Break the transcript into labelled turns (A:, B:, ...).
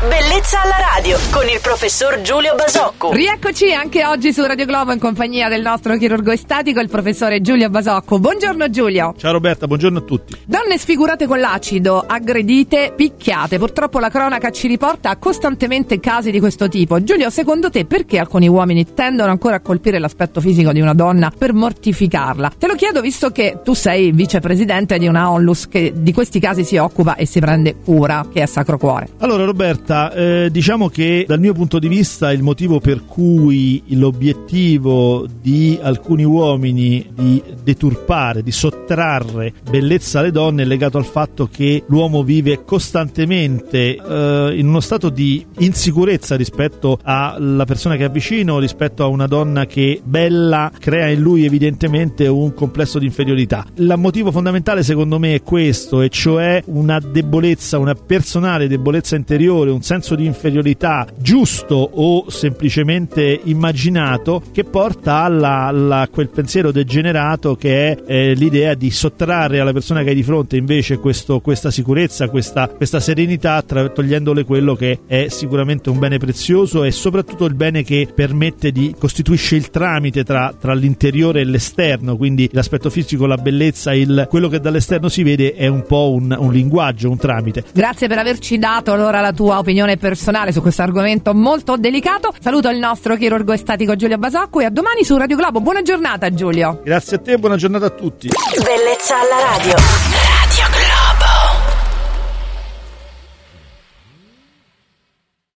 A: Bellezza alla radio con il professor Giulio Basocco.
B: Rieccoci anche oggi su Radio Globo in compagnia del nostro chirurgo estatico, il professore Giulio Basocco. Buongiorno Giulio.
C: Ciao Roberta, buongiorno a tutti.
B: Donne sfigurate con l'acido, aggredite, picchiate. Purtroppo la cronaca ci riporta costantemente casi di questo tipo. Giulio, secondo te perché alcuni uomini tendono ancora a colpire l'aspetto fisico di una donna per mortificarla? Te lo chiedo visto che tu sei vicepresidente di una onlus che di questi casi si occupa e si prende cura, che è Sacro Cuore.
C: Allora Roberta, eh, diciamo che dal mio punto di vista il motivo per cui l'obiettivo di alcuni uomini di deturpare, di sottrarre bellezza alle donne è legato al fatto che l'uomo vive costantemente eh, in uno stato di insicurezza rispetto alla persona che è vicino, rispetto a una donna che bella crea in lui evidentemente un complesso di inferiorità. Il motivo fondamentale secondo me è questo, e cioè una debolezza, una personale debolezza interiore, un senso di inferiorità giusto o semplicemente immaginato che porta alla quel pensiero degenerato che è eh, l'idea di sottrarre alla persona che hai di fronte invece questo, questa sicurezza, questa, questa serenità, tra, togliendole quello che è sicuramente un bene prezioso e soprattutto il bene che permette di costituisce il tramite tra, tra l'interiore e l'esterno, quindi l'aspetto fisico, la bellezza, il, quello che dall'esterno si vede è un po' un, un linguaggio, un tramite.
B: Grazie per averci dato allora la tua opinione personale su questo argomento molto delicato. Saluto il nostro chirurgo estatico Giulio Basacco e a domani su Radio Globo. Buona giornata Giulio.
C: Grazie a te e buona giornata a tutti.
A: Bellezza alla radio.